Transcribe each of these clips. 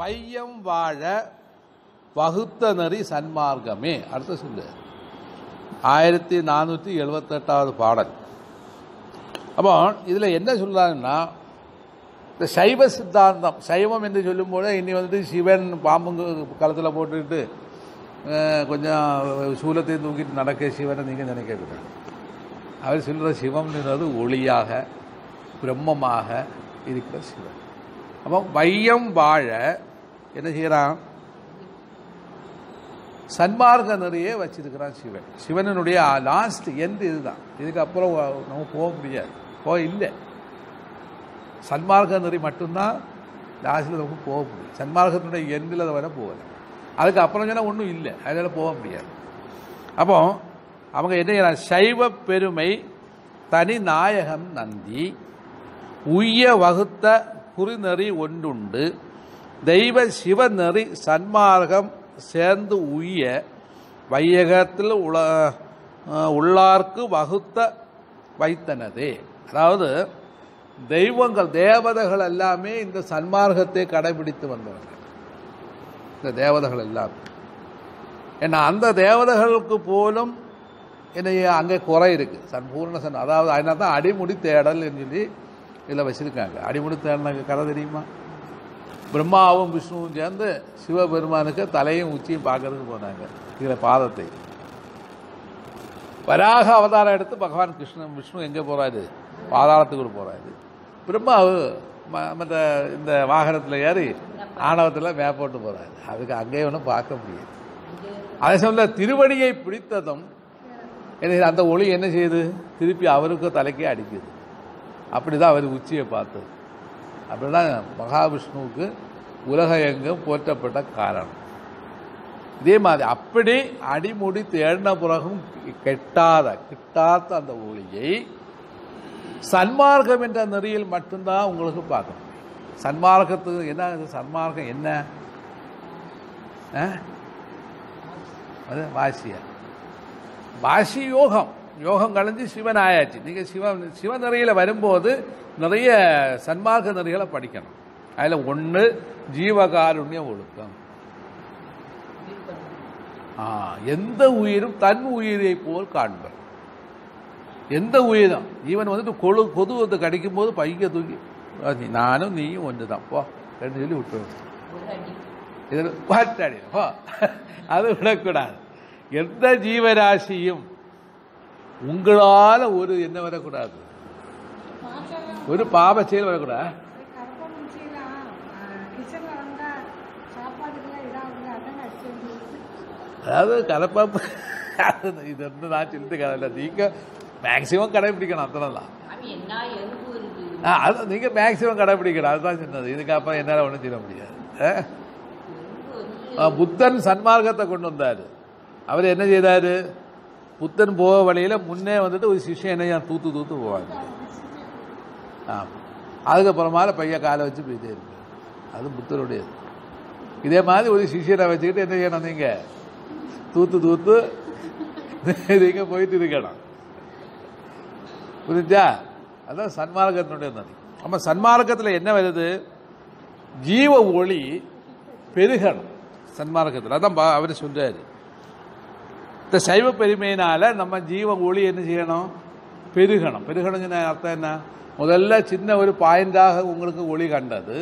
பையம் வாழ வகுத்த நெறி சன்மார்க்கமே. அடுத்த சொல்லு. ஆயிரத்தி நானூற்றி எழுபத்தெட்டாவது பாடல். அப்போ இதில் என்ன சொல்கிறாங்கன்னா இந்த சைவ சித்தாந்தம் சைவம் என்று சொல்லும்போது இனி வந்துட்டு சிவன் பாம்புங்க களத்தில் போட்டுக்கிட்டு கொஞ்சம் சூலத்தை தூக்கிட்டு நடக்க சிவனை நீங்கள் நினைக்கக்கூடாது அவர் சொல்கிற சிவம்ன்றது ஒளியாக பிரம்மமாக இருக்கிற சிவன். அப்போ வையம் வாழ என்ன செய்கிறான் சன்மார்க்க நிறைய வச்சிருக்கிறான் சிவன். சிவனுடைய லாஸ்ட் எண்ட் இதுதான். இதுக்கு அப்புறம் நம்ம போக முடியாது. போக இல்லை. சன்மார்க்க நெறி மட்டும்தான் லாஸ்ட்டில் நமக்கு போக முடியும். சன்மார்க்கத்தினுடைய எண்டில் அதை வர போகலை. அதுக்கப்புறம் சொன்னால் ஒன்றும் இல்லை. அதனால் போக முடியாது. அப்போ அவங்க என்ன செய்யறாங்க? சைவ பெருமை தனி நாயகம் நந்தி உய்ய வகுத்த குறிநெறி ஒன்றுண்டு. தெய்வ சிவநெறி சன்மார்க்கம் சேர்ந்து உய்ய வையகத்தில் உள உள்ளார்க்கு வகுத்த வைத்தனதே. அதாவது தெய்வங்கள் தேவதைகள் எல்லாமே இந்த சன்மார்க்கத்தை கடைபிடித்து வந்தவர்கள். இந்த தேவதைகள் எல்லாமே. ஏன்னா அந்த தேவதைகளுக்கு போலும் என்னைய அங்கே குறை இருக்குது சன்பூர்ண சன் அதாவது அதனால தான் அடிமுடி தேடல் சொல்லி இதில் வச்சிருக்காங்க. அடிமுடி கதை தெரியுமா? பிரம்மாவும் விஷ்ணுவும் சேர்ந்து சிவபெருமானுக்கு தலையும் உச்சியும் பார்க்கறதுக்கு போனாங்க. இதில் பாதத்தை. வராக அவதாரம் எடுத்து பகவான் கிருஷ்ணன் விஷ்ணு எங்கே போறாரு? பாதாளத்துக்குள்ள போறாரு. பிரம்மாவு ம- மற்ற இந்த வாகனத்தில் ஏறி ஆணவத்தில் மேப்போட்டு போறாரு. அதுக்கு அங்கேயே ஒன்றும் பார்க்க முடியாது. அதே சமயத்தில் திருவடியை பிடித்ததும் என்ன அந்த ஒளி என்ன செய்யுது? திருப்பி அவருக்கும் தலைக்கே அடிக்குது. அப்படிதான் அவர் உச்சியை பார்த்தது. அப்படின்னா மகாவிஷ்ணுவுக்கு உலக எங்கும் போற்றப்பட்ட காரணம். இதே மாதிரி அப்படி அடிமுடி தேடின பிறகும் கெட்டாத கிட்டாத அந்த ஒளியை சன்மார்க்கம் என்ற நெறியில் மட்டும்தான் உங்களுக்கு பார்க்கணும். சன்மார்க்கத்துக்கு என்ன சன்மார்க்கம் என்ன? ஆ? அது வாசியா. வாசி யோகம் யோகம் கலைஞ்சு சிவன் ஆயாச்சு நீங்க சிவன் சிவ நிறையில வரும்போது நிறைய சன்மார்க்க நிறைகளை படிக்கணும். அதுல ஒண்ணு ஜீவகாருண்ய ஒழுக்கம். ஆ, எந்த உயிரும் தன் உயிரை போல் காண்பர். எந்த உயிரும்? ஈவன் வந்துட்டு கொழு கொது வந்து கடிக்கும் போது பைக்க தூக்கி "நீ- நானும் நீயும் ஒன்று தான் போ ரெண்டு சொல்லி விட்டுருவோம் இதில் பாட்டாடி அது விடக்கூடாது. எந்த ஜீவராசியும் உங்களால ஒரு என்ன வரக்கூடாது? ஒரு பாவ செயல் வரக்கூடாது அதாவது கலப்பாப்பு இது வந்து நான் சொல்லிட்டு கதை நீங்க மேக்சிமம் கடைபிடிக்கணும் அத்தனை தான் ஆ, அது நீங்க மேக்சிமம் கடைபிடிக்கணும். அதுதான் சொன்னது. இதுக்கப்புறம் என்னால ஒன்றும் செய்ய முடியாது. புத்தன் சன்மார்க்கத்தை கொண்டு வந்தாரு. அவர் என்ன செய்தாரு? புத்தன் போக வழியில முன்னே வந்துட்டு ஒரு சிஷ்யன் என்ன தூத்து தூத்து போவாங்க. ஆமா. அதுக்கப்புறமா பையன் காலை வச்சு போயிட்டே இருக்கு அது புத்தருடையது. இதே மாதிரி ஒரு சிஷியனை வச்சுக்கிட்டு என்ன செய்யணும் நீங்க? தூத்து தூத்து நீங்க போயிட்டு இருக்கணும். புரிஞ்சா? அதான் சன்மார்க்கத்தினுடைய நதி. நம்ம சன்மார்க்கத்தில் என்ன வருது? ஜீவ ஒளி பெருகணும். சன்மார்க்கத்தில். அதான் பா- அவர் சொல்றாரு. இந்த சைவ பெருமையினால நம்ம ஜீவ ஒளி என்ன செய்யணும்? பெருகணும். பெருகணும் அர்த்தம் என்ன? முதல்ல சின்ன ஒரு பாயிண்டாக உங்களுக்கு ஒளி கண்டது.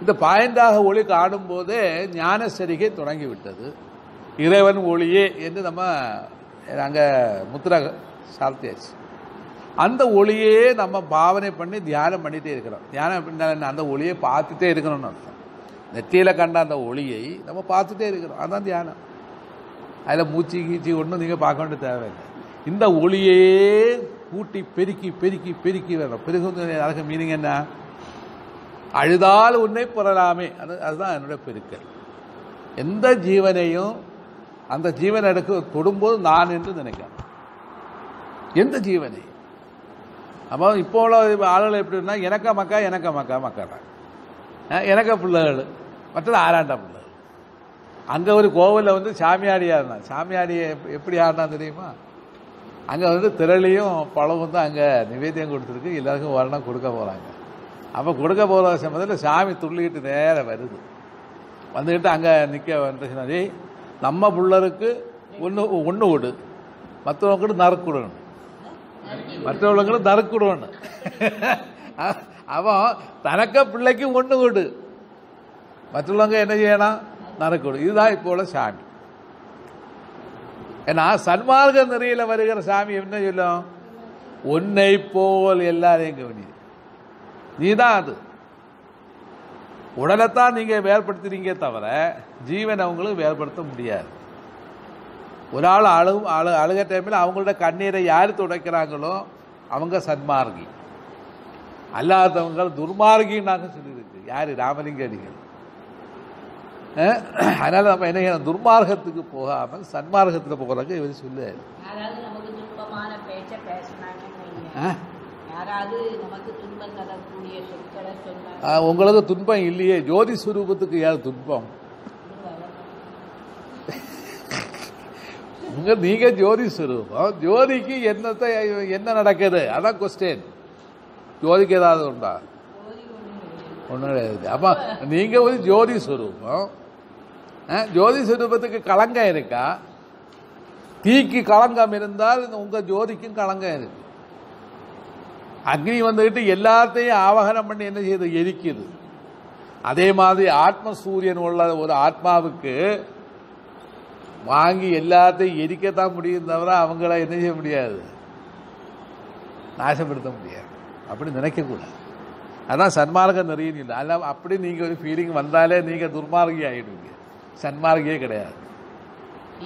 இந்த பாயிண்டாக ஒளி காணும் போதே ஞான சரிகை தொடங்கி விட்டது இறைவன் ஒளியே என்று நம்ம அங்கே முத்திர சாத்தியாச்சு. அந்த ஒளியே நம்ம பாவனை பண்ணி தியானம் பண்ணிகிட்டே இருக்கிறோம். தியானம் அப்படின்னா அந்த ஒளியை பார்த்துட்டே இருக்கணும்னு அர்த்தம். நெத்தியில் கண்ட அந்த ஒளியை நம்ம பார்த்துட்டே இருக்கிறோம். அதான் தியானம். அதில் மூச்சு கீச்சி ஒன்றும் நீங்கள் பார்க்க வேண்டிய தேவையில்லை. இந்த ஒளியே கூட்டி பெருக்கி பெருக்கி பெருக்கி வரணும் பெருகு அதுக்கு மீனிங் என்ன? அழுதால் உன்னை புறலாமே அது அதுதான் என்னுடைய பெருக்கல். எந்த ஜீவனையும் அந்த ஜீவன் எடுக்க தொடும்போது நான் என்று நினைக்கிறேன் எந்த ஜீவனை? அப்போ இப்போ உள்ள ஆளுகள் எப்படின்னா எனக்கா மக்கா எனக்கா மக்கா மக்காட்டாங்க எனக்கா பிள்ளைகள். மற்றது ஆறாண்டா பிள்ளைகள் அங்கே ஒரு கோவிலில் வந்து சாமியாடி ஆடினான் சாமியாடி எப்படி ஆடினான் தெரியுமா? அங்கே வந்து திரளியும் பழமும் தான் அங்கே நிவேத்தியம் கொடுத்துருக்கு. எல்லாருக்கும் வரணும் கொடுக்க போகிறாங்க அப்போ கொடுக்க போகிற சமயத்தில் சாமி துள்ளிக்கிட்டு நேராக வருது. வந்துக்கிட்டு அங்கே நிற்க வந்து நம்ம பிள்ளருக்கு ஒன்று ஒன்று விடு மற்றவங்களுக்கு நறுக்கு விடணும் மற்றவங்களுக்கு நறுக்கு விடணும் அவன் தனக்க பிள்ளைக்கு ஒன்று விடு மற்றவங்க என்ன செய்யணும்? நடக்கணும். இதுதான் இப்போ உள்ள சாமி. ஏன்னா சன்மார்க்க நிறையில் வருகிற சாமி என்ன சொல்லும்? உன்னை போல் எல்லாரையும் கவனி நீதான் அது. உடலைத்தான் நீங்கள் வேறுபடுத்துறீங்க தவிர ஜீவனை அவங்களுக்கு வேறுபடுத்த முடியாது. ஒரு ஆள் அழு அழு அழுக டைமில் அவங்களோட கண்ணீரை யார் துடைக்கிறாங்களோ அவங்க சன்மார்கி. அல்லாதவங்க துர்மார்கின்னு நாங்கள் சொல்லியிருக்கு. யார்? ராமலிங்க அடிகள் அதனால நம்ம என்ன செய்யணும்? துர்மார்க்கத்துக்கு போகாமல் சன்மார்க்கத்தில் போகிறதுக்கு இவர் அஹ், உங்களுக்கு துன்பம் இல்லையே. ஜோதி சுரூபத்துக்கு யார் துன்பம்? உங்க நீங்க ஜோதி சுரூபம். ஜோதிக்கு என்னத்தை என்ன நடக்குது? அதான் கொஸ்டின் ஜோதிக்கு ஏதாவது உண்டா? ஒன்றும் கிடையாது அப்ப நீங்க ஒரு ஜோதி சுரூபம். ஜோதி சுரூபத்துக்கு களங்கம் இருக்கா? தீக்கு களங்கம் இருந்தால் உங்க ஜோதிக்கும் களங்கம் இருக்கு. அக்னி வந்துகிட்டு எல்லாத்தையும் ஆவகனம் பண்ணி என்ன செய்யுது? எரிக்குது. அதே மாதிரி ஆத்ம சூரியன் உள்ள ஒரு ஆத்மாவுக்கு வாங்கி எல்லாத்தையும் எரிக்கத்தான் முடியும் தவிர அவங்கள என்ன செய்ய முடியாது? நாசப்படுத்த முடியாது. அப்படி நினைக்கக்கூடாது. அதான் சன்மார்க்கம் நிறைய இல்லை. அதெல்லாம் அப்படி நீங்கள் ஒரு ஃபீலிங் வந்தாலே நீங்கள் துர்மார்கி ஆகிடுவீங்க சன்மார்கியே கிடையாது.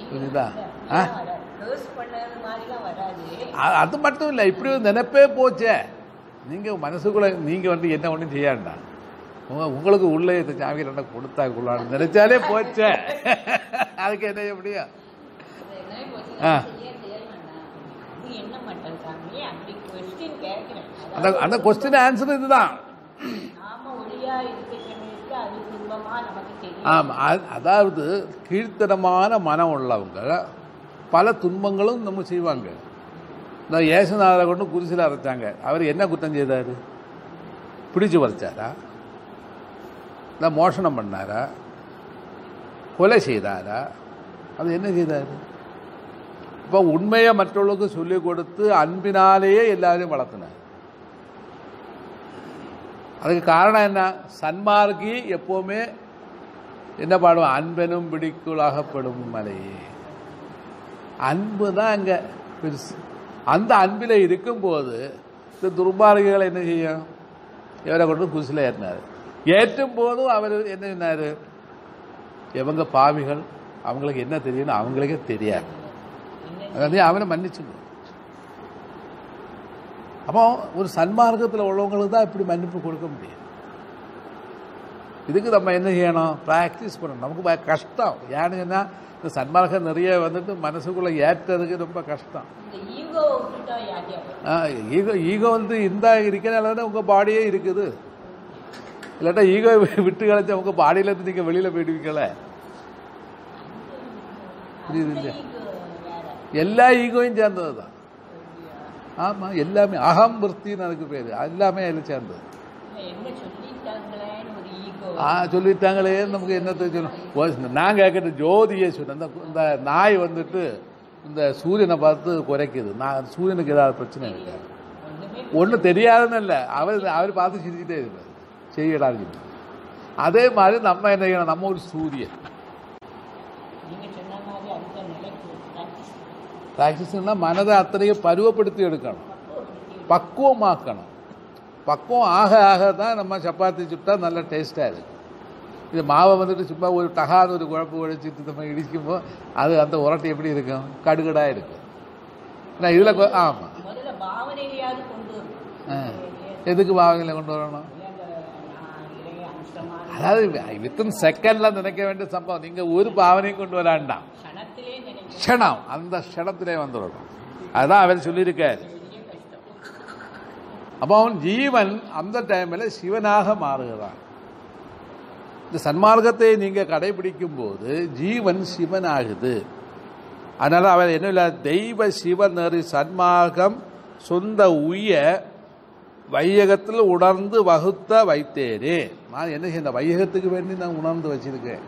புரியுதா? அது மட்டும் இல்லை இப்படி ஒரு நினைப்பே போச்சே. நீங்கள் மனசுக்குள்ள நீங்கள் வந்து என்ன ஒன்றும் செய்யாண்டா? உங்க உங்களுக்கு உள்ளே இந்த சாமி ரெண்டை கொடுத்தா கொள்ளான்னு நினைச்சாலே போச்சே. அதுக்கு என்ன முடியும் ஆ. அந்த அந்த கொஸ்டின் ஆன்சர் இதுதான் நாம ஒளியா இருக்க சமயத்துக்கு அது துன்பமா நமக்கு தெரியும் ஆமாம் அதாவது கீழ்த்தனமான மனம் உள்ளவங்க பல துன்பங்களும் நம்ம செய்வாங்க. இந்த ஏசுநாதரை கொண்டு குருசில் அரைச்சாங்க. அவர் என்ன குற்றம் செய்தார்? பிடிச்சு வரைச்சாரா இல்லை மோஷனம் பண்ணாரா? கொலை செய்தாரா? அது என்ன செய்தார்? இப்போ உண்மையை மற்றவர்களுக்கு சொல்லிக் கொடுத்து அன்பினாலேயே எல்லாரையும் வளர்த்தினார். அதுக்கு காரணம் என்ன? சன்மார்க்கி எப்போவுமே என்ன பாடுவோம் அன்பெனும் பிடிக்குள்ளாகப்படும் மலையே அன்பு தான் அங்கே பெருசு. அந்த அன்பில் இருக்கும்போது இந்த துர்மார்கிகளை என்ன செய்யும்? இவரை கொண்டு குசில ஏற்றினார் ஏற்றும் போதும் அவர் என்ன சொன்னார் இவங்க பாவிகள் அவங்களுக்கு என்ன தெரியும்னு அவங்களுக்கே தெரியாது. அதாவது அவனை மன்னிச்சுக்கணும். அப்போ ஒரு சன்மார்க்கத்தில் உள்ளவங்களுக்கு தான் இப்படி மன்னிப்பு கொடுக்க முடியும். இதுக்கு நம்ம என்ன செய்யணும்? ப்ராக்டிஸ் பண்ணணும். நமக்கு கஷ்டம். ஏன்னு சொன்னா இந்த சன்மார்க்கம் நிறைய வந்துட்டு மனசுக்குள்ள ஏற்றதுக்கு ரொம்ப கஷ்டம். ஈகோ ஈகோ வந்து இந்த இருக்கிறனால தானே உங்கள் பாடியே இருக்குது. இல்லாட்டா ஈகோ விட்டு கழிச்சா உங்கள் பாடியிலேருந்து நீங்கள் வெளியில் போயிடுவீங்களே புரியுது எல்லா ஈகோயும் சேர்ந்தது தான் ஆமாம் எல்லாமே அகம் விற்த்தின்னு அதுக்கு பேர். எல்லாமே அதில் சேர்ந்தது. இல்ல, என்ன ஆ சொல்லிட்டாங்களே நமக்கு என்னத்தை சொல்லணும் நான் கேட்கட்டு ஜோதியை சொன்னேன் இந்த நாய் வந்துட்டு இந்த சூரியனை பார்த்து குறைக்குது. நான் சூரியனுக்கு ஏதாவது பிரச்சனை ஒண்ணுமே ஒன்றும் தெரியாதுன்னு இல்லை. அவர் அவர் பார்த்து சிரிச்சுட்டே இருப்பார். செய்யடாது அதே மாதிரி நம்ம என்ன செய்யணும்? நம்ம ஒரு சூரியன் நீங்க சொன்ன மாதிரி அடுத்த நிலைக்கு practice ப்ராக்டிஸ்னா மனதை அத்தனையும் பருவப்படுத்தி எடுக்கணும் பக்குவமாக்கணும் பக்குவம் ஆக ஆக தான் நம்ம சப்பாத்தி சுட்டா நல்ல டேஸ்ட்டாக இருக்கு இது மாவை வந்துட்டு சும்மா ஒரு தகாத ஒரு குழப்பு உழைச்சிட்டு நம்ம இடிக்கும்போது அது அந்த உரட்டு எப்படி இருக்கும் கடுகடாக இருக்கும் நான் இதில் ஆமாம் எதுக்கு பாவங்களை கொண்டு வரணும் அதாவது வித்தின் செகண்ட்ல நினைக்க வேண்டிய சம்பவம் நீங்க ஒரு பாவனையும் கொண்டு வராண்டாம் க்ஷணம் அந்த க்ஷணத்திலே வந்துடணும் அதுதான் அவர் சொல்லியிருக்காரு அப்போ அவன் ஜீவன் அந்த டைமில் சிவனாக மாறுகிறான் இந்த சன்மார்க்கத்தை நீங்க கடைபிடிக்கும் போது ஜீவன் சிவனாகுது அதனால அவர் என்ன இல்லை தெய்வ சிவநெறி சன்மார்க்கம் சொந்த உய வையகத்தில் உணர்ந்து வகுத்த வைத்தேனே நான் என்ன செய்ய இந்த வையகத்துக்கு வேண்டி நான் உணர்ந்து வச்சிருக்கேன்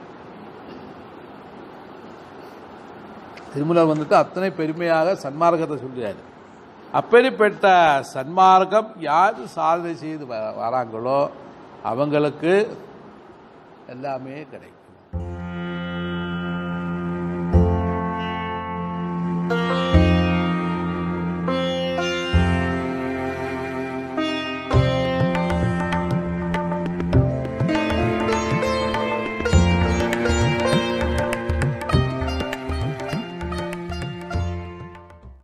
திருமலர் வந்துட்டு அத்தனை பெருமையாக சன்மார்க்கத்தை சொல்கிறார் அப்படிப்பட்ட சன்மார்க்கம் யார் சாதனை செய்து வ- வராங்களோ அவங்களுக்கு எல்லாமே கிடைக்கும்.